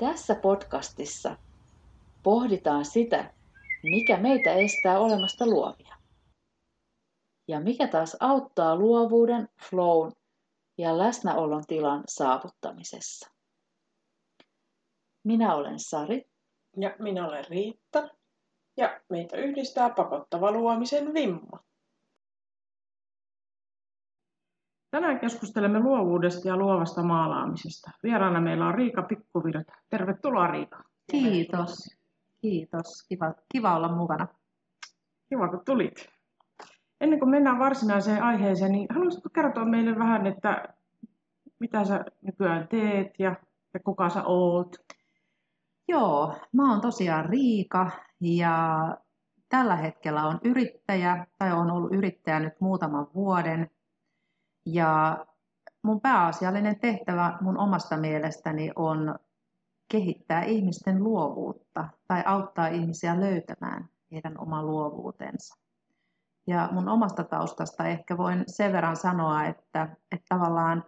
Tässä podcastissa pohditaan sitä, mikä meitä estää olemasta luovia. Ja mikä taas auttaa luovuuden, flown ja läsnäolon tilan saavuttamisessa. Minä olen Sari. Ja minä olen Riitta. Ja meitä yhdistää pakottava luomisen vimma. Tänään keskustelemme luovuudesta ja luovasta maalaamisesta. Vieraana meillä on Riika Pikkuvirta. Tervetuloa Riika. Kiitos. Kiitos. Kiva, kiva olla mukana. Kiva kun tulit. Ennen kuin mennään varsinaiseen aiheeseen, niin haluaisitko kertoa meille vähän, että mitä sä nykyään teet ja, ja kuka sä oot? Joo, mä oon tosiaan Riika ja tällä hetkellä on yrittäjä tai on ollut yrittäjä nyt muutaman vuoden. Ja mun pääasiallinen tehtävä mun omasta mielestäni on kehittää ihmisten luovuutta tai auttaa ihmisiä löytämään heidän oma luovuutensa. Ja mun omasta taustasta ehkä voin sen verran sanoa, että, että tavallaan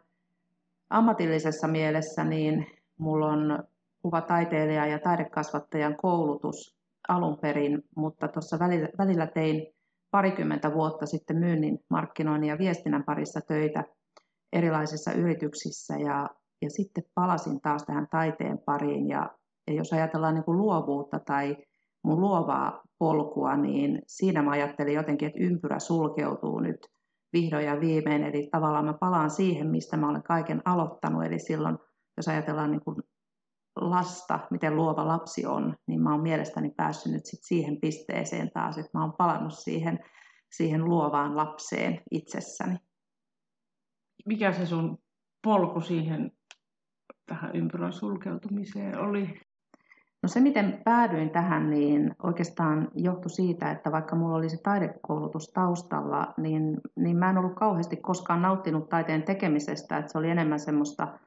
ammatillisessa mielessä niin mulla on kuvataiteilija ja taidekasvattajan koulutus alun perin, mutta tuossa välillä, välillä tein parikymmentä vuotta sitten myynnin, markkinoinnin ja viestinnän parissa töitä erilaisissa yrityksissä ja, ja sitten palasin taas tähän taiteen pariin. Ja, ja jos ajatellaan niin kuin luovuutta tai mun luovaa polkua, niin siinä mä ajattelin jotenkin, että ympyrä sulkeutuu nyt vihdoin ja viimein, eli tavallaan mä palaan siihen, mistä mä olen kaiken aloittanut, eli silloin, jos ajatellaan niin kuin lasta, miten luova lapsi on, niin mä oon mielestäni päässyt nyt sit siihen pisteeseen taas, että mä oon palannut siihen, siihen luovaan lapseen itsessäni. Mikä se sun polku siihen tähän ympyrän sulkeutumiseen oli? No se, miten päädyin tähän, niin oikeastaan johtui siitä, että vaikka mulla oli se taidekoulutus taustalla, niin, niin mä en ollut kauheasti koskaan nauttinut taiteen tekemisestä, että se oli enemmän semmoista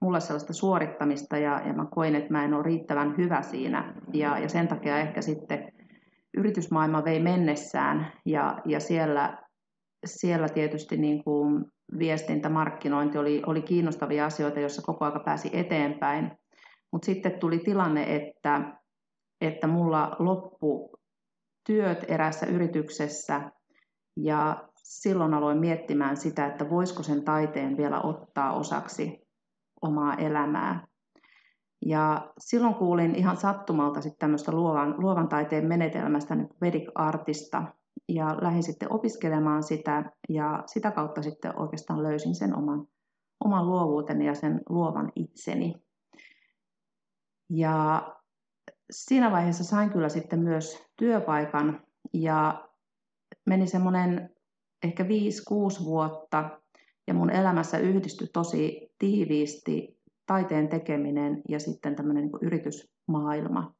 mulle sellaista suorittamista ja, ja mä koin, että mä en ole riittävän hyvä siinä. Ja, ja sen takia ehkä sitten yritysmaailma vei mennessään ja, ja siellä, siellä tietysti niin kuin viestintä, markkinointi oli, oli kiinnostavia asioita, joissa koko aika pääsi eteenpäin. Mutta sitten tuli tilanne, että, että mulla loppu työt erässä yrityksessä ja silloin aloin miettimään sitä, että voisiko sen taiteen vielä ottaa osaksi omaa elämää. Ja silloin kuulin ihan sattumalta sitten tämmöistä luovan, luovan taiteen menetelmästä, niin Vedic Artista, ja lähdin sitten opiskelemaan sitä, ja sitä kautta sitten oikeastaan löysin sen oman, oman luovuuteni ja sen luovan itseni. Ja siinä vaiheessa sain kyllä sitten myös työpaikan, ja meni semmoinen ehkä 5-6 vuotta, ja mun elämässä yhdistyi tosi tiiviisti taiteen tekeminen ja sitten tämmöinen niin yritysmaailma.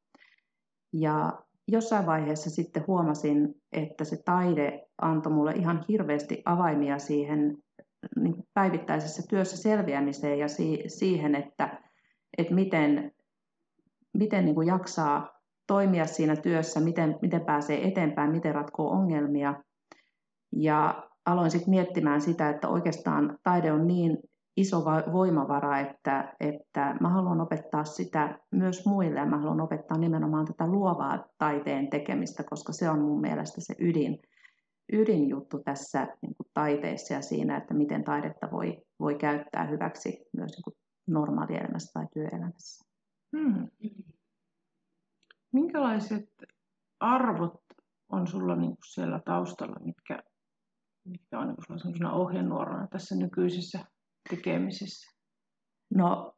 Ja jossain vaiheessa sitten huomasin, että se taide antoi mulle ihan hirveästi avaimia siihen niin päivittäisessä työssä selviämiseen ja siihen, että, että miten, miten niin kuin jaksaa toimia siinä työssä, miten, miten pääsee eteenpäin, miten ratkoo ongelmia. Ja aloin sitten miettimään sitä, että oikeastaan taide on niin iso voimavara, että, että mä haluan opettaa sitä myös muille ja mä haluan opettaa nimenomaan tätä luovaa taiteen tekemistä, koska se on mun mielestä se ydin, ydinjuttu tässä niin kuin taiteessa ja siinä, että miten taidetta voi, voi käyttää hyväksi myös niin kuin normaalielämässä tai työelämässä. Hmm. Minkälaiset arvot on sulla niin kuin siellä taustalla, mitkä mitkä on niin sellaisena ohjenuorana tässä nykyisessä tekemisessä? No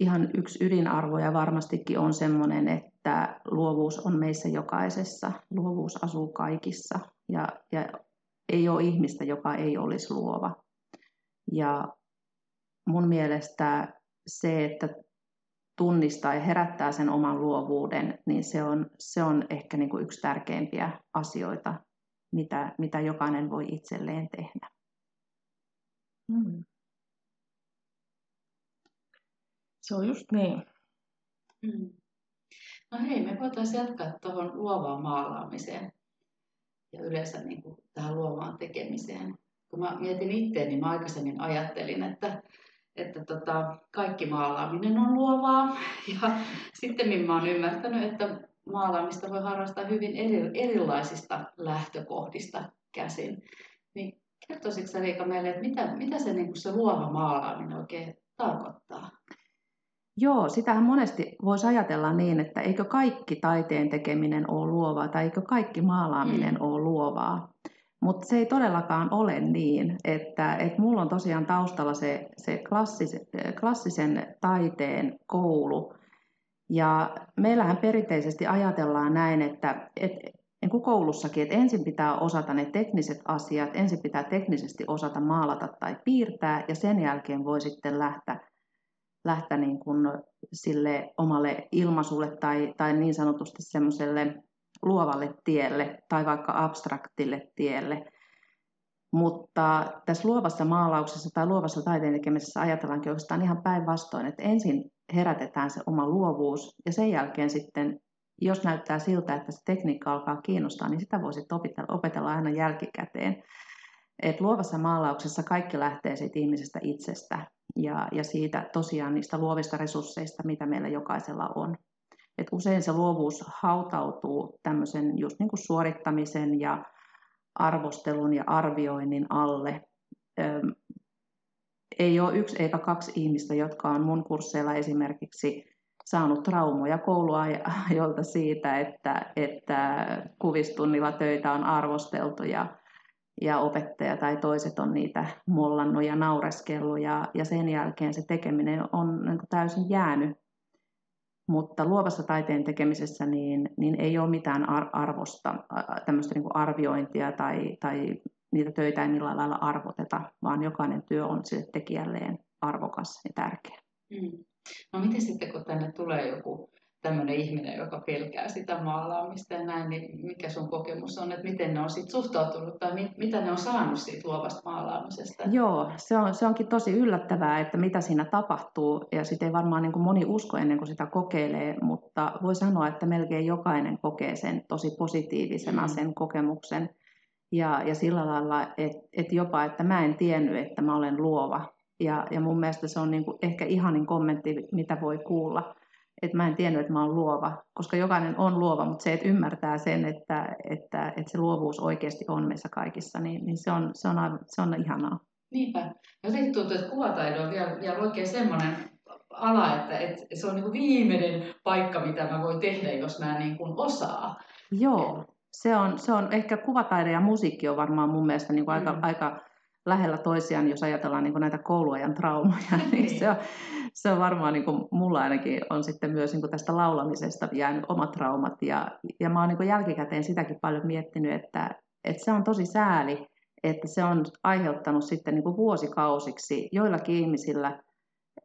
ihan yksi ydinarvoja varmastikin on sellainen, että luovuus on meissä jokaisessa. Luovuus asuu kaikissa ja, ja ei ole ihmistä, joka ei olisi luova. Ja mun mielestä se, että tunnistaa ja herättää sen oman luovuuden, niin se on, se on ehkä niin kuin yksi tärkeimpiä asioita mitä, mitä jokainen voi itselleen tehdä. Mm. Se on just niin. Mm. No hei, me voitaisiin jatkaa tuohon luovaan maalaamiseen ja yleensä niin kuin tähän luovaan tekemiseen. Kun mä mietin itseäni, niin mä aikaisemmin ajattelin, että, että tota, kaikki maalaaminen on luovaa. Ja sitten mä oon ymmärtänyt, että maalaamista voi harrastaa hyvin eri, erilaisista lähtökohdista käsin. Niin kertoisitko sä Riika meille, että mitä, mitä se, niin se luova maalaaminen oikein tarkoittaa? Joo, sitähän monesti voisi ajatella niin, että eikö kaikki taiteen tekeminen ole luovaa tai eikö kaikki maalaaminen mm. ole luovaa. Mutta se ei todellakaan ole niin, että, että mulla on tosiaan taustalla se, se klassis, klassisen taiteen koulu. Ja meillähän perinteisesti ajatellaan näin, että, että niin kuin koulussakin, että ensin pitää osata ne tekniset asiat, ensin pitää teknisesti osata maalata tai piirtää ja sen jälkeen voi sitten lähteä, lähteä niin kuin sille omalle ilmaisulle tai, tai niin sanotusti semmoiselle luovalle tielle tai vaikka abstraktille tielle. Mutta tässä luovassa maalauksessa tai luovassa taiteen tekemisessä ajatellaankin oikeastaan ihan päinvastoin, että ensin herätetään se oma luovuus ja sen jälkeen sitten, jos näyttää siltä, että se tekniikka alkaa kiinnostaa, niin sitä voisi opetella, opetella aina jälkikäteen. Et luovassa maalauksessa kaikki lähtee siitä ihmisestä itsestä ja, ja siitä tosiaan niistä luovista resursseista, mitä meillä jokaisella on. Et usein se luovuus hautautuu tämmöisen just niin kuin suorittamisen ja arvostelun ja arvioinnin alle. Öm, ei ole yksi eikä kaksi ihmistä, jotka on mun kursseilla esimerkiksi saanut traumoja kouluajoilta siitä, että, että kuvistunnilla töitä on arvosteltu ja, ja opettaja tai toiset on niitä mollannut ja naureskellut ja, ja sen jälkeen se tekeminen on niin täysin jäänyt mutta luovassa taiteen tekemisessä niin, niin ei ole mitään arvosta, tämmöistä niin arviointia tai, tai niitä töitä ei millään lailla arvoteta, vaan jokainen työ on sille tekijälleen arvokas ja tärkeä. Mm. No miten sitten, kun tänne tulee joku tämmöinen ihminen, joka pelkää sitä maalaamista ja näin, niin mikä sun kokemus on, että miten ne on sitten suhtautunut tai mit, mitä ne on saanut siitä luovasta maalaamisesta? Joo, se, on, se onkin tosi yllättävää, että mitä siinä tapahtuu ja sitä ei varmaan niin kuin moni usko ennen kuin sitä kokeilee, mutta voi sanoa, että melkein jokainen kokee sen tosi positiivisena mm. sen kokemuksen ja, ja sillä lailla, että et jopa, että mä en tiennyt, että mä olen luova ja, ja mun mielestä se on niin kuin ehkä ihanin kommentti, mitä voi kuulla että mä en tiennyt, että mä oon luova, koska jokainen on luova, mutta se, että ymmärtää sen, että, että, että se luovuus oikeasti on meissä kaikissa, niin, niin se, on, se, on aivan, se on ihanaa. Niinpä. Jotenkin tuntuu, että kuvataito on vielä, vielä oikein semmoinen ala, että, että se on niin viimeinen paikka, mitä mä voin tehdä, jos mä niin kuin osaa. Joo, se on, se on ehkä kuvataide ja musiikki on varmaan mun mielestä niin kuin mm. aika, aika lähellä toisiaan, jos ajatellaan niin kuin näitä kouluajan traumoja, niin, niin se on, se on varmaan niin kuin mulla ainakin on sitten myös niin kuin tästä laulamisesta jäänyt omat traumat. Ja, ja mä oon niin kuin jälkikäteen sitäkin paljon miettinyt, että, että se on tosi sääli, että se on aiheuttanut sitten niin kuin vuosikausiksi joillakin ihmisillä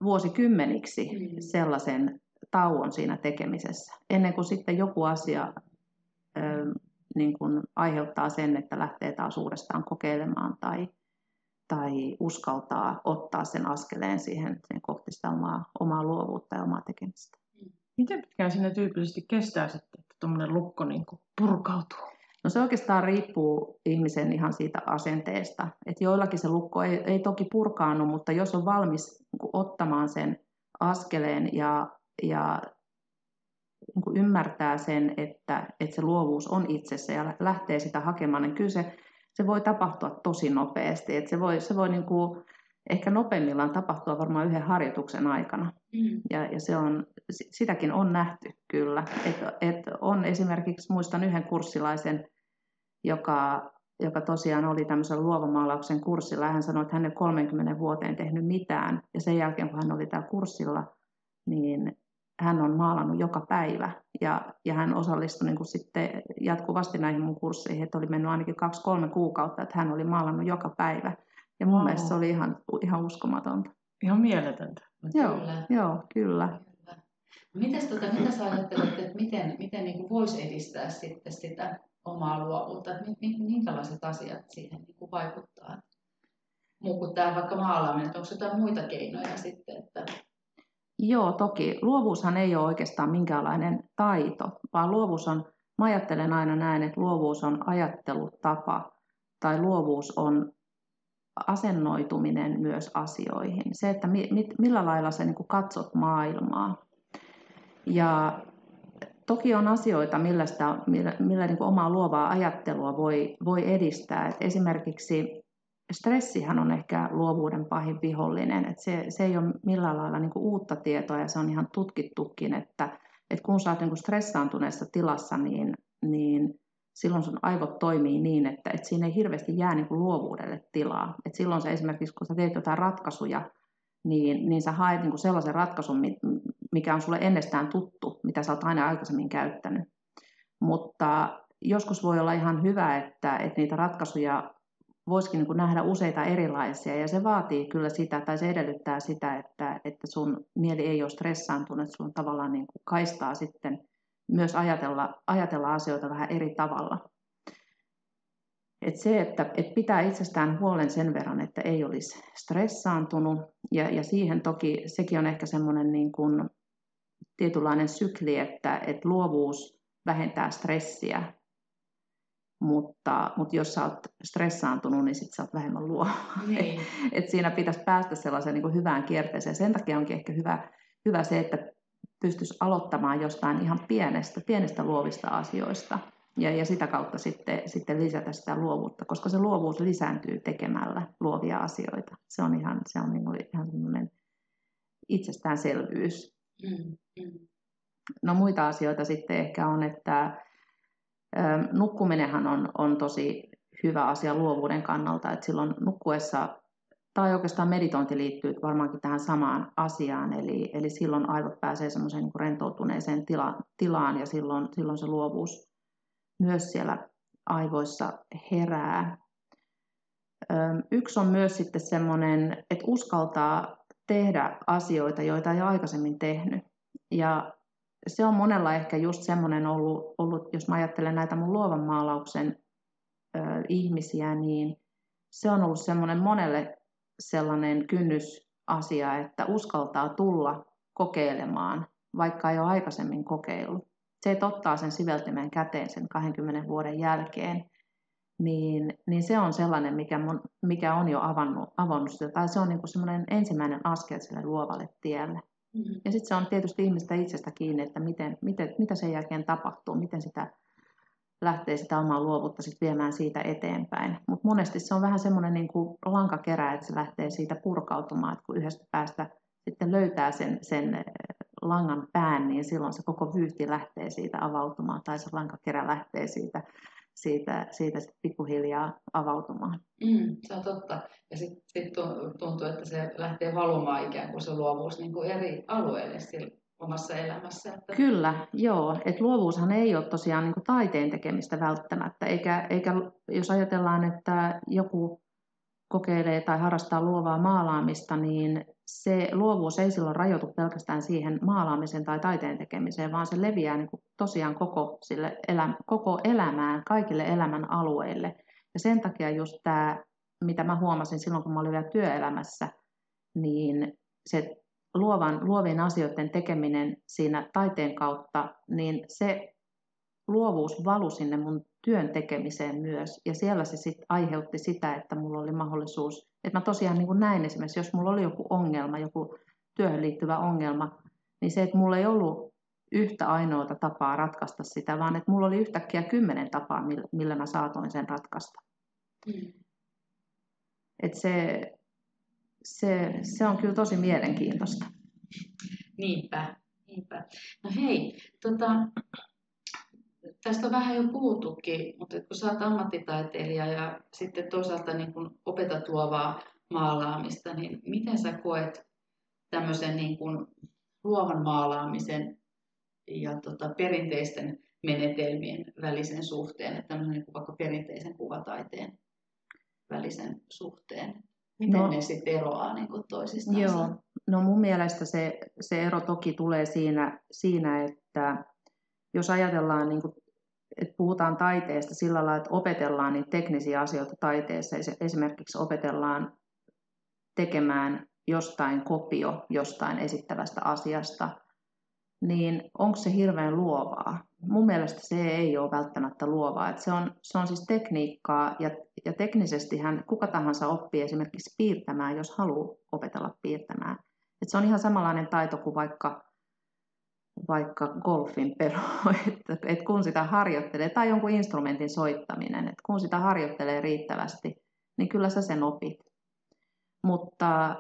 vuosikymmeniksi mm. sellaisen tauon siinä tekemisessä, ennen kuin sitten joku asia ö, niin kuin aiheuttaa sen, että lähtee taas uudestaan kokeilemaan tai, tai uskaltaa ottaa sen askeleen siihen sen kohti sitä omaa, omaa luovuutta ja omaa tekemistä. Miten pitkään siinä tyypillisesti kestää sitten, että tuommoinen lukko niin kuin purkautuu? No se oikeastaan riippuu ihmisen ihan siitä asenteesta. että joillakin se lukko ei, ei toki purkaannu, mutta jos on valmis niin ottamaan sen askeleen ja, ja niin ymmärtää sen, että, että se luovuus on itsessä ja lähtee sitä hakemaan, niin kyllä se se voi tapahtua tosi nopeasti. Et se voi, se voi niin kuin ehkä nopeimmillaan tapahtua varmaan yhden harjoituksen aikana. Mm. Ja, ja se on, sitäkin on nähty kyllä. Et, et on esimerkiksi, muistan yhden kurssilaisen, joka, joka tosiaan oli tämmöisen luovamaalauksen kurssilla. Hän sanoi, että hän ei 30 vuoteen tehnyt mitään. Ja sen jälkeen, kun hän oli täällä kurssilla, niin hän on maalannut joka päivä ja, ja hän osallistui niin kuin sitten jatkuvasti näihin mun kursseihin, että oli mennyt ainakin kaksi-kolme kuukautta, että hän oli maalannut joka päivä. Ja mun oh. mielestä se oli ihan, ihan uskomatonta. Ihan mieletöntä. Joo, kyllä. Joo, kyllä. Mites, tota, mitä sä ajattelet, että miten, miten niin voisi edistää sitten sitä omaa luovuutta? Minkälaiset asiat siihen niin vaikuttaa? Muu kuin tämä vaikka maalaaminen, onko jotain muita keinoja sitten, että Joo, toki. Luovuushan ei ole oikeastaan minkäänlainen taito, vaan luovuus on, mä ajattelen aina näin, että luovuus on ajattelutapa tai luovuus on asennoituminen myös asioihin. Se, että mi, mit, millä lailla sä niin katsot maailmaa. Ja toki on asioita, millä, sitä, millä, millä niin omaa luovaa ajattelua voi, voi edistää. Et esimerkiksi stressihän on ehkä luovuuden pahin vihollinen. Et se, se ei ole millään lailla niin uutta tietoa ja se on ihan tutkittukin, että, että kun sä oot niin stressaantuneessa tilassa, niin, niin silloin sun aivot toimii niin, että, että siinä ei hirveästi jää niin kuin luovuudelle tilaa. Et silloin se esimerkiksi, kun sä teet jotain ratkaisuja, niin, niin sä haet niin kuin sellaisen ratkaisun, mikä on sulle ennestään tuttu, mitä sä oot aina aikaisemmin käyttänyt. Mutta joskus voi olla ihan hyvä, että, että niitä ratkaisuja voisikin niin kuin nähdä useita erilaisia, ja se vaatii kyllä sitä, tai se edellyttää sitä, että, että sun mieli ei ole stressaantunut, että sun tavallaan niin kuin kaistaa sitten myös ajatella, ajatella asioita vähän eri tavalla. Et se, että et pitää itsestään huolen sen verran, että ei olisi stressaantunut, ja, ja siihen toki sekin on ehkä semmoinen niin kuin tietynlainen sykli, että, että luovuus vähentää stressiä, mutta, mutta jos sä oot stressaantunut, niin sitten sä oot vähemmän luova. Niin. Et siinä pitäisi päästä sellaiseen niin kuin hyvään kierteeseen. Sen takia onkin ehkä hyvä, hyvä se, että pystyisi aloittamaan jostain ihan pienestä, pienestä luovista asioista ja, ja sitä kautta sitten, sitten lisätä sitä luovuutta, koska se luovuus lisääntyy tekemällä luovia asioita. Se on ihan, se on niin kuin ihan semmoinen itsestäänselvyys. Mm, mm. No muita asioita sitten ehkä on, että nukkuminenhan on, on tosi hyvä asia luovuuden kannalta, että silloin nukkuessa tai oikeastaan meditointi liittyy varmaankin tähän samaan asiaan, eli, eli silloin aivot pääsee semmoiseen niin rentoutuneeseen tila, tilaan ja silloin, silloin se luovuus myös siellä aivoissa herää. Yksi on myös sitten semmoinen, että uskaltaa tehdä asioita, joita ei aikaisemmin tehnyt. Ja se on monella ehkä just semmoinen ollut, ollut, jos mä ajattelen näitä mun luovan maalauksen ö, ihmisiä, niin se on ollut semmoinen monelle sellainen kynnysasia, että uskaltaa tulla kokeilemaan, vaikka ei ole aikaisemmin kokeillut. Se, että ottaa sen siveltimen käteen sen 20 vuoden jälkeen, niin, niin se on sellainen, mikä, mun, mikä on jo avannut, avannut sitä, tai se on niin semmoinen ensimmäinen askel sille luovalle tielle. Mm-hmm. Ja sitten se on tietysti ihmistä itsestä kiinni, että miten, miten, mitä sen jälkeen tapahtuu, miten sitä lähtee sitä omaa luovuutta sit viemään siitä eteenpäin. Mutta monesti se on vähän semmoinen niin kuin lankakerä, että se lähtee siitä purkautumaan, että kun yhdestä päästä sitten löytää sen, sen eh, langan pään, niin silloin se koko vyyhti lähtee siitä avautumaan tai se lankakerä lähtee siitä, siitä, siitä sit pikkuhiljaa avautumaan. Mm, se on totta. Ja sitten sit tuntuu, että se lähtee valumaan ikään kuin se luovuus niin kuin eri alueille sillä omassa elämässä. Että... Kyllä, joo. Et luovuushan ei ole tosiaan niin kuin taiteen tekemistä välttämättä, eikä, eikä jos ajatellaan, että joku kokeilee tai harrastaa luovaa maalaamista, niin se luovuus ei silloin rajoitu pelkästään siihen maalaamiseen tai taiteen tekemiseen, vaan se leviää niin kuin tosiaan koko, sille elä, koko elämään, kaikille elämän alueille. Ja sen takia just tämä, mitä mä huomasin silloin, kun mä olin vielä työelämässä, niin se luovan, luovien asioiden tekeminen siinä taiteen kautta, niin se luovuus valu sinne mun työn tekemiseen myös. Ja siellä se sitten aiheutti sitä, että mulla oli mahdollisuus, että mä tosiaan niin kuin näin esimerkiksi, jos mulla oli joku ongelma, joku työhön liittyvä ongelma, niin se, että mulla ei ollut yhtä ainoata tapaa ratkaista sitä, vaan että mulla oli yhtäkkiä kymmenen tapaa, millä mä saatoin sen ratkaista. Mm. Et se, se, se on kyllä tosi mielenkiintoista. Niinpä, niinpä. No hei, tota, tästä on vähän jo puhuttukin, mutta kun sä oot ammattitaiteilija ja sitten toisaalta niin kun opetat luovaa maalaamista, niin miten sä koet tämmöisen niin kun luovan maalaamisen ja tota, perinteisten menetelmien välisen suhteen, että tämmöisen niin vaikka perinteisen kuvataiteen välisen suhteen? Miten no, ne sitten eroaa niin kuin toisistaan? Joo, no mun mielestä se, se ero toki tulee siinä, siinä että jos ajatellaan, niin kuin, että puhutaan taiteesta sillä lailla, että opetellaan niitä teknisiä asioita taiteessa, esimerkiksi opetellaan tekemään jostain kopio jostain esittävästä asiasta, niin onko se hirveän luovaa? Mun mielestä se ei ole välttämättä luovaa. Se, on, se on siis tekniikkaa ja, ja teknisesti hän, kuka tahansa oppii esimerkiksi piirtämään, jos haluaa opetella piirtämään. Et se on ihan samanlainen taito kuin vaikka, vaikka golfin pelu, että et kun sitä harjoittelee, tai jonkun instrumentin soittaminen, että kun sitä harjoittelee riittävästi, niin kyllä sä sen opit. Mutta,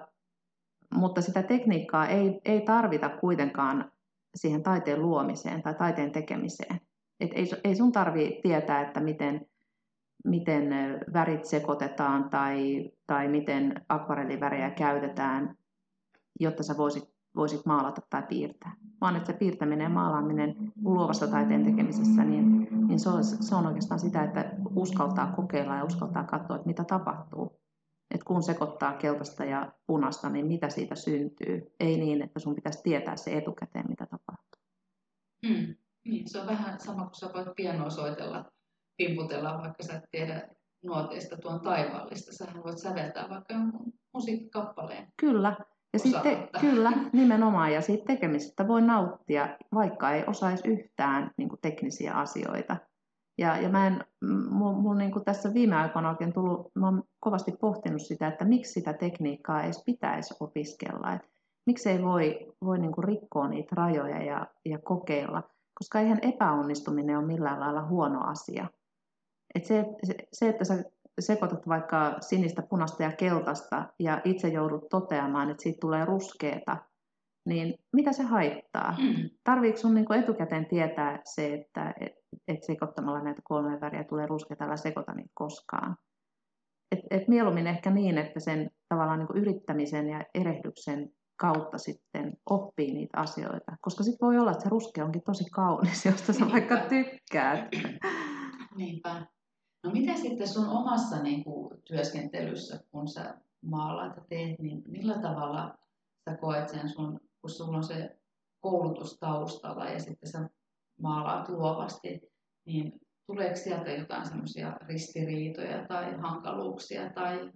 mutta sitä tekniikkaa ei, ei tarvita kuitenkaan siihen taiteen luomiseen tai taiteen tekemiseen. Et ei, ei sun tarvi tietää, että miten, miten värit sekoitetaan tai, tai miten akvarellivärejä käytetään, jotta sä voisit, voisit maalata tai piirtää. Vaan että se piirtäminen ja maalaaminen luovassa taiteen tekemisessä, niin, niin se, on, se on oikeastaan sitä, että uskaltaa kokeilla ja uskaltaa katsoa, että mitä tapahtuu että kun sekoittaa keltaista ja punasta, niin mitä siitä syntyy. Ei niin, että sun pitäisi tietää se etukäteen, mitä tapahtuu. Mm. Niin, se on vähän sama kuin sä voit pianoa soitella, pimputella, vaikka sä et tiedä nuoteista tuon taivaallista. Sähän voit säveltää vaikka musiikkikappaleen. Kyllä, ja sitten, kyllä, nimenomaan. Ja siitä tekemisestä voi nauttia, vaikka ei osaisi yhtään niin kuin teknisiä asioita. Ja, ja mä en, mun, mun niin kuin tässä viime aikoina oikein tullut, mä oon kovasti pohtinut sitä, että miksi sitä tekniikkaa edes pitäisi opiskella. Et miksi ei voi, voi niin kuin rikkoa niitä rajoja ja, ja kokeilla, koska eihän epäonnistuminen ole millään lailla huono asia. Et se, se, se, että sä sekoitat vaikka sinistä, punaista ja keltaista ja itse joudut toteamaan, että siitä tulee ruskeeta, niin mitä se haittaa? Mm. Tarviiko sun niin etukäteen tietää se, että et, et sekoittamalla näitä kolme väriä tulee ruskeita, älä sekoita niitä koskaan? Et, et mieluummin ehkä niin, että sen tavallaan niin yrittämisen ja erehdyksen kautta sitten oppii niitä asioita. Koska sitten voi olla, että se ruske onkin tosi kaunis, josta sä vaikka tykkäät. Niinpä. No mitä sitten sun omassa niin kuin, työskentelyssä, kun sä maalaat ja teet, niin millä tavalla sä koet sen sun kun sulla on se koulutus taustalla ja sitten sä maalaat luovasti, niin tuleeko sieltä jotain semmoisia ristiriitoja tai hankaluuksia tai?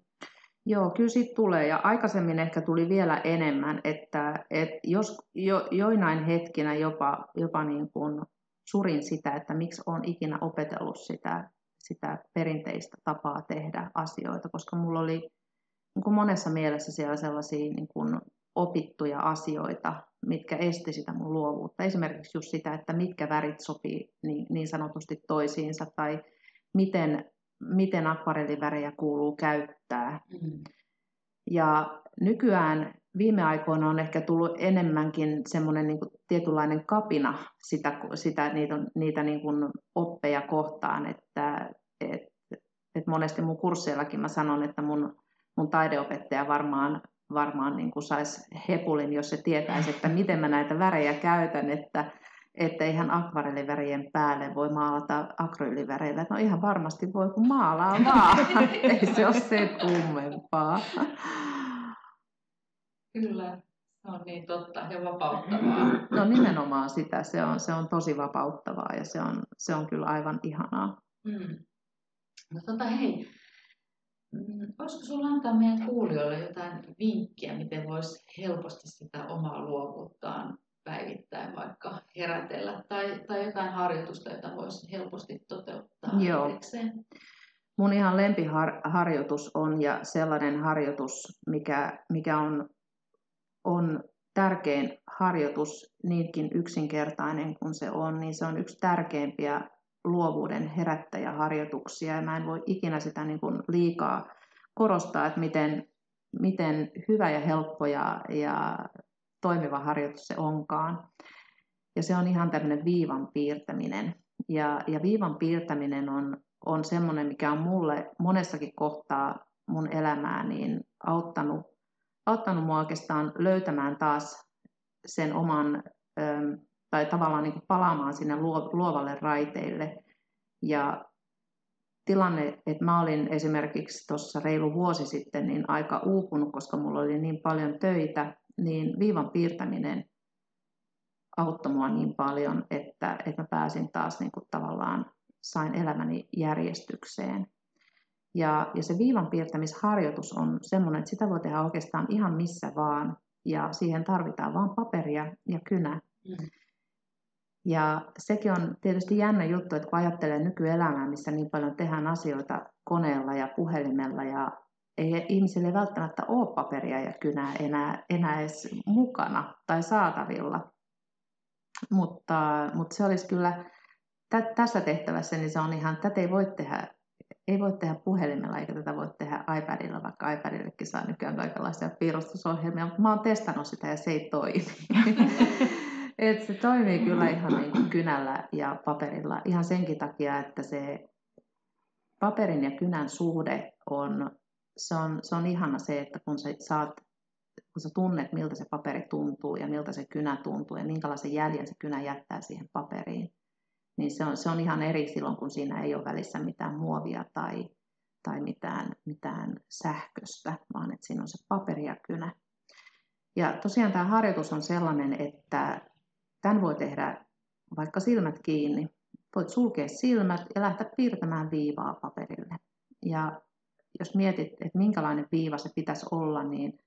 Joo, kyllä siitä tulee. Ja aikaisemmin ehkä tuli vielä enemmän, että, että jos jo, joinain hetkinä jopa, jopa niin kuin surin sitä, että miksi olen ikinä opetellut sitä, sitä perinteistä tapaa tehdä asioita, koska mulla oli niin kuin monessa mielessä siellä sellaisia niin kuin opittuja asioita, mitkä esti sitä mun luovuutta. Esimerkiksi just sitä, että mitkä värit sopii niin, niin sanotusti toisiinsa tai miten, miten akvarellivärejä kuuluu käyttää. Mm. Ja nykyään viime aikoina on ehkä tullut enemmänkin semmoinen niin tietynlainen kapina sitä, sitä niitä, niitä niin kuin oppeja kohtaan, että et, et monesti mun kursseillakin mä sanon, että mun, mun taideopettaja varmaan varmaan niin saisi hepulin, jos se tietäisi, että miten mä näitä värejä käytän, että että ihan akvarellivärien päälle voi maalata akryyliväreillä. No ihan varmasti voi, kun maalaa vaan. Ei se ole se kummempaa. Kyllä, se on niin totta ja vapauttavaa. No nimenomaan sitä. Se on, se on tosi vapauttavaa ja se on, se on kyllä aivan ihanaa. Mm. No tota hei, Mm, voisiko sinulla antaa meidän kuulijoille jotain vinkkiä, miten voisi helposti sitä omaa luovuuttaan päivittäin vaikka herätellä tai, tai jotain harjoitusta, jota voisi helposti toteuttaa Joo. Itsekseen? Mun ihan lempiharjoitus on ja sellainen harjoitus, mikä, mikä on, on tärkein harjoitus, niinkin yksinkertainen kuin se on, niin se on yksi tärkeimpiä luovuuden herättäjäharjoituksia ja mä en voi ikinä sitä niin kuin liikaa korostaa, että miten, miten hyvä ja helppo ja, ja toimiva harjoitus se onkaan. Ja se on ihan tämmöinen viivan piirtäminen. Ja, ja viivan piirtäminen on, on semmoinen, mikä on mulle monessakin kohtaa mun elämää niin auttanut, auttanut mua oikeastaan löytämään taas sen oman tai tavallaan niin palaamaan sinne luovalle raiteille. Ja tilanne, että mä olin esimerkiksi tuossa reilu vuosi sitten niin aika uupunut, koska mulla oli niin paljon töitä, niin viivan piirtäminen auttoi mua niin paljon, että, että mä pääsin taas niin kuin tavallaan, sain elämäni järjestykseen. Ja, ja se viivan piirtämisharjoitus on semmoinen, että sitä voi tehdä oikeastaan ihan missä vaan, ja siihen tarvitaan vain paperia ja kynä. Mm. Ja sekin on tietysti jännä juttu, että kun ajattelee nykyelämää, missä niin paljon tehdään asioita koneella ja puhelimella ja ei ihmisille välttämättä ole paperia ja kynää enää, enää edes mukana tai saatavilla. Mutta, mutta se olisi kyllä tä, tässä tehtävässä, niin se on ihan, tätä ei voi tehdä ei voi tehdä puhelimella eikä tätä voi tehdä iPadilla, vaikka iPadillekin saa nykyään kaikenlaisia piirustusohjelmia, mutta mä oon testannut sitä ja se ei toimi. Et se toimii kyllä ihan niin kuin kynällä ja paperilla ihan senkin takia, että se paperin ja kynän suhde on, se on, se on ihana se, että kun sä saat kun sä tunnet, miltä se paperi tuntuu ja miltä se kynä tuntuu ja minkälaisen jäljen se kynä jättää siihen paperiin, niin se on, se on ihan eri silloin, kun siinä ei ole välissä mitään muovia tai, tai mitään, mitään sähköstä, vaan että siinä on se paperi ja kynä. Ja tosiaan tämä harjoitus on sellainen, että tämän voi tehdä vaikka silmät kiinni. Voit sulkea silmät ja lähteä piirtämään viivaa paperille. Ja jos mietit, että minkälainen viiva se pitäisi olla, niin,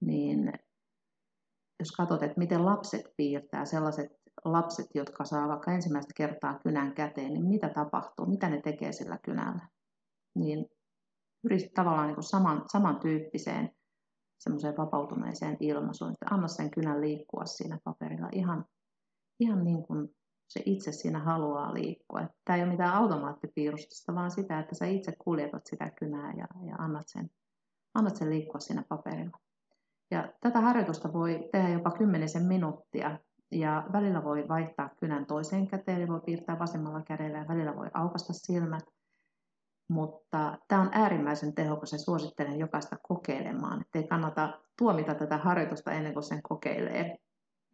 niin jos katsot, että miten lapset piirtää, sellaiset lapset, jotka saa vaikka ensimmäistä kertaa kynän käteen, niin mitä tapahtuu, mitä ne tekee sillä kynällä. Niin pyri tavallaan niin kuin saman, samantyyppiseen semmoiseen vapautuneeseen ilmaisuun, että anna sen kynän liikkua siinä paperilla ihan, ihan niin kuin se itse siinä haluaa liikkua. Tämä ei ole mitään automaattipiirustusta, vaan sitä, että sä itse kuljetat sitä kynää ja, ja annat, sen, annat sen liikkua siinä paperilla. Ja tätä harjoitusta voi tehdä jopa kymmenisen minuuttia ja välillä voi vaihtaa kynän toiseen käteen, eli voi piirtää vasemmalla kädellä ja välillä voi aukasta silmät. Mutta tämä on äärimmäisen tehokas ja suosittelen jokaista kokeilemaan. Että ei kannata tuomita tätä harjoitusta ennen kuin sen kokeilee.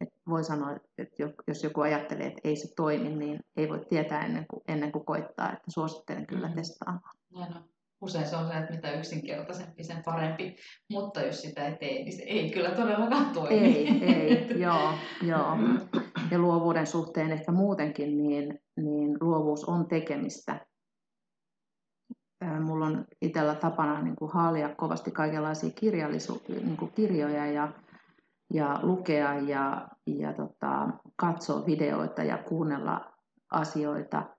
Et voi sanoa, että jos joku ajattelee, että ei se toimi, niin ei voi tietää ennen kuin, ennen kuin koittaa. Että suosittelen kyllä mm-hmm. testaamaan. Hienoa usein se on se, että mitä yksinkertaisempi, sen parempi. Mutta jos sitä ei tee, niin se ei kyllä todellakaan toimi. Ei, ei, joo, joo. Ja luovuuden suhteen ehkä muutenkin, niin, niin luovuus on tekemistä. Mulla on itsellä tapana niin kuin haalia kovasti kaikenlaisia kirjallisu- niin kuin kirjoja ja, ja lukea ja, ja tota, katsoa videoita ja kuunnella asioita –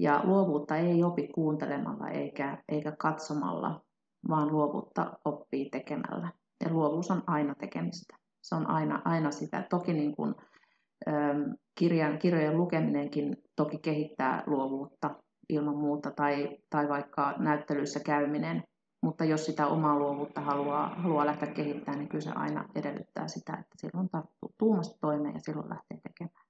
ja luovuutta ei opi kuuntelemalla eikä, eikä katsomalla, vaan luovuutta oppii tekemällä. Ja luovuus on aina tekemistä. Se on aina, aina sitä. Toki niin kuin, kirjan, kirjojen lukeminenkin toki kehittää luovuutta ilman muuta, tai, tai vaikka näyttelyissä käyminen. Mutta jos sitä omaa luovuutta haluaa, haluaa lähteä kehittämään, niin kyllä se aina edellyttää sitä, että silloin tarttuu tuumasta toimeen ja silloin lähtee tekemään.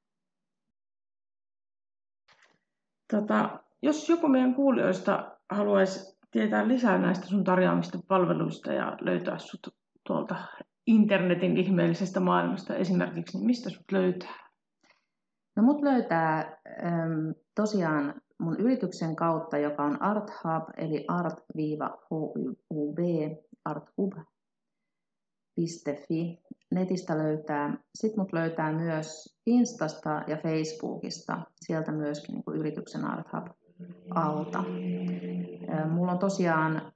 Tota, jos joku meidän kuulijoista haluaisi tietää lisää näistä sun tarjoamista palveluista ja löytää sut tuolta internetin ihmeellisestä maailmasta esimerkiksi, niin mistä sut löytää? No mut löytää äm, tosiaan mun yrityksen kautta, joka on ArtHub, eli art-hub, arthub.fi netistä löytää. Sitten mut löytää myös Instasta ja Facebookista, sieltä myöskin niin yrityksen ArtHub alta. Mulla on tosiaan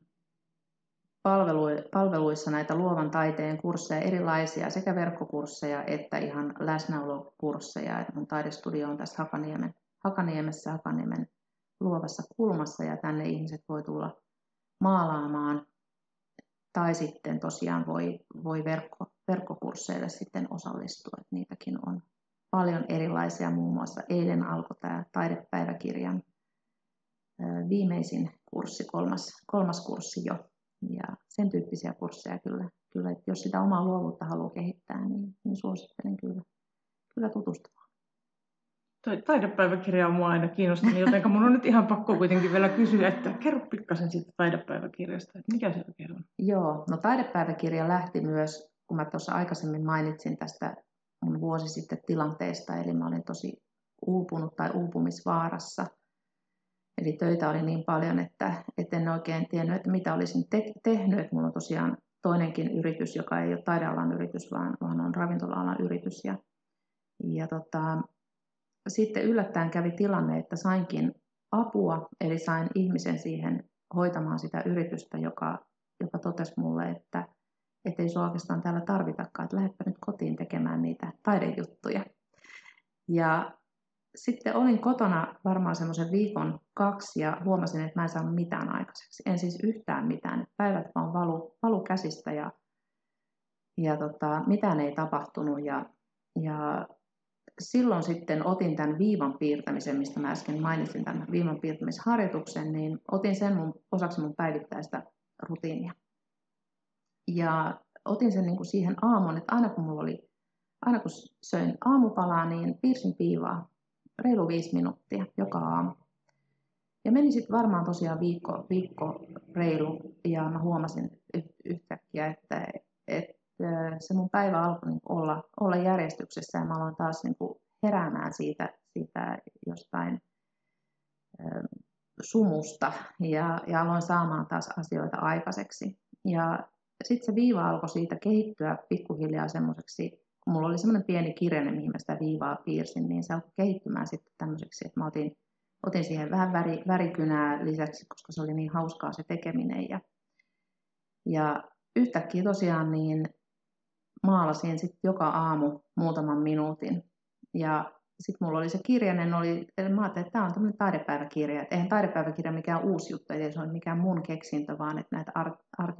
palveluissa näitä luovan taiteen kursseja erilaisia, sekä verkkokursseja että ihan läsnäolokursseja. Mun taidestudio on tässä Hakaniemen, Hakaniemessä, Hakaniemen luovassa kulmassa ja tänne ihmiset voi tulla maalaamaan tai sitten tosiaan voi, voi verkko, verkkokursseille sitten osallistua. Että niitäkin on paljon erilaisia, muun muassa eilen alkoi tämä taidepäiväkirjan viimeisin kurssi, kolmas, kolmas kurssi jo. Ja sen tyyppisiä kursseja kyllä, kyllä että jos sitä omaa luovuutta haluaa kehittää, niin, niin suosittelen kyllä, kyllä tutustumaan. Toi taidepäiväkirja on mua aina kiinnostanut, joten mun on nyt ihan pakko kuitenkin vielä kysyä, että kerro pikkasen siitä taidepäiväkirjasta, että mikä se oikein on? Joo, no taidepäiväkirja lähti myös, kun mä tuossa aikaisemmin mainitsin tästä mun vuosi sitten tilanteesta, eli mä olin tosi uupunut tai uupumisvaarassa. Eli töitä oli niin paljon, että, en oikein tiennyt, että mitä olisin te- tehnyt. Että mulla on tosiaan toinenkin yritys, joka ei ole taidealan yritys, vaan, vaan on ravintola-alan yritys. Ja, ja tota, sitten yllättäen kävi tilanne, että sainkin apua, eli sain ihmisen siihen hoitamaan sitä yritystä, joka, joka totesi mulle, että ei sinua oikeastaan täällä tarvitakaan, että lähdepä nyt kotiin tekemään niitä taidejuttuja. Ja sitten olin kotona varmaan semmoisen viikon kaksi ja huomasin, että mä en saanut mitään aikaiseksi. En siis yhtään mitään. Päivät vaan valu, valu käsistä ja, ja tota, mitään ei tapahtunut. Ja, ja silloin sitten otin tämän viivan piirtämisen, mistä mä äsken mainitsin tämän viivan piirtämisharjoituksen, niin otin sen mun, osaksi mun päivittäistä rutiinia. Ja otin sen niin kuin siihen aamuun, että aina kun mulla oli, aina kun söin aamupalaa, niin piirsin piivaa reilu viisi minuuttia joka aamu. Ja meni sitten varmaan tosiaan viikko, viikko reilu ja mä huomasin yhtäkkiä, että, että se mun päivä alkoi niin olla, olla järjestyksessä ja mä aloin taas niin heräämään siitä, siitä jostain sumusta ja, ja aloin saamaan taas asioita aikaiseksi. Ja sitten se viiva alkoi siitä kehittyä pikkuhiljaa semmoiseksi, kun mulla oli semmoinen pieni kirjane, mihin mä sitä viivaa piirsin, niin se alkoi kehittymään sitten tämmöiseksi, että mä otin, otin siihen vähän väri, värikynää lisäksi, koska se oli niin hauskaa se tekeminen. Ja, ja yhtäkkiä tosiaan niin maalasin sitten joka aamu muutaman minuutin. Ja sitten mulla oli se kirjanen, oli, mä ajattelin, että tämä on tämmöinen taidepäiväkirja. Et eihän taidepäiväkirja mikään uusi juttu, ei se ole mikään mun keksintö, vaan että näitä Art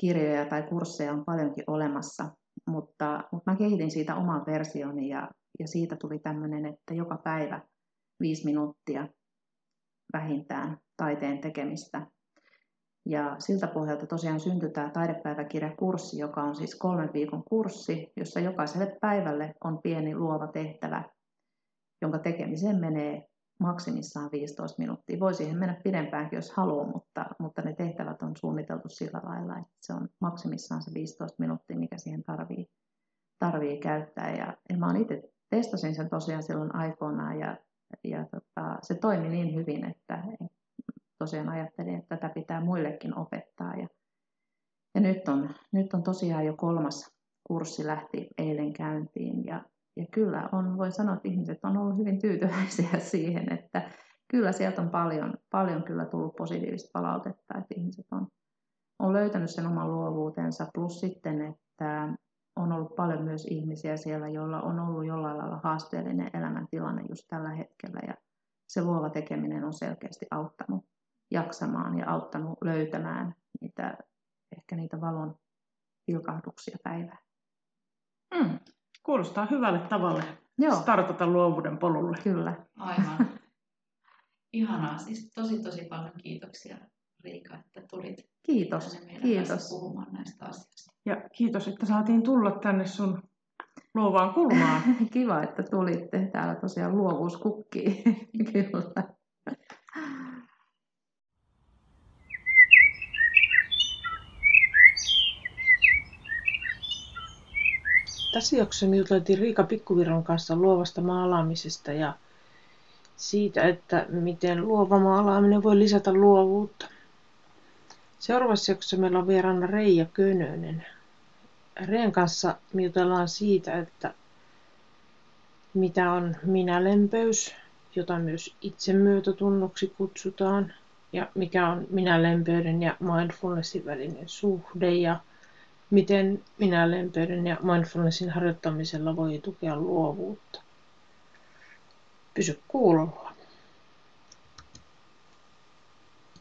kirjoja tai kursseja on paljonkin olemassa. Mutta, mutta mä kehitin siitä oman versioni ja, ja siitä tuli tämmöinen, että joka päivä viisi minuuttia vähintään taiteen tekemistä. Ja siltä pohjalta tosiaan syntyi tämä taidepäiväkirjakurssi, joka on siis kolmen viikon kurssi, jossa jokaiselle päivälle on pieni luova tehtävä, jonka tekemiseen menee maksimissaan 15 minuuttia. Voi siihen mennä pidempäänkin, jos haluaa, mutta, mutta ne tehtävät on suunniteltu sillä lailla, että se on maksimissaan se 15 minuuttia, mikä siihen tarvii, tarvii käyttää. Ja, ja mä itse testasin sen tosiaan silloin aikoinaan ja, ja tota, se toimi niin hyvin, että, tosiaan ajattelin, että tätä pitää muillekin opettaa. Ja, ja nyt, on, nyt on tosiaan jo kolmas kurssi lähti eilen käyntiin. Ja, ja kyllä on, voi sanoa, että ihmiset on ollut hyvin tyytyväisiä siihen, että kyllä sieltä on paljon, paljon kyllä tullut positiivista palautetta, että ihmiset on, on löytänyt sen oman luovuutensa, plus sitten, että on ollut paljon myös ihmisiä siellä, joilla on ollut jollain lailla haasteellinen elämäntilanne just tällä hetkellä. Ja se luova tekeminen on selkeästi auttanut jaksamaan ja auttanut löytämään niitä, ehkä niitä valon pilkahduksia päivään. Mm. Kuulostaa hyvälle tavalle Joo. startata luovuuden polulle. Kyllä. Aivan. Ihanaa. Siis tosi tosi paljon kiitoksia Riika, että tulit Kiitos. Kiitos. puhumaan näistä asioista. Ja kiitos, että saatiin tulla tänne sun luovaan kulmaan. Kiva, että tulitte. Täällä tosiaan luovuus kukkii. Kyllä. Tässä jaksossa juteltiin Riika Pikkuviron kanssa luovasta maalaamisesta ja siitä, että miten luova maalaaminen voi lisätä luovuutta. Seuraavassa jaksossa meillä on vieraana Reija Könönen. Reen kanssa jutellaan siitä, että mitä on minälempeys, jota myös itsemyötätunnoksi kutsutaan, ja mikä on minälempeyden ja mindfulnessin välinen suhde, ja Miten minä lempeyden ja mindfulnessin harjoittamisella voi tukea luovuutta? Pysy kuulolla.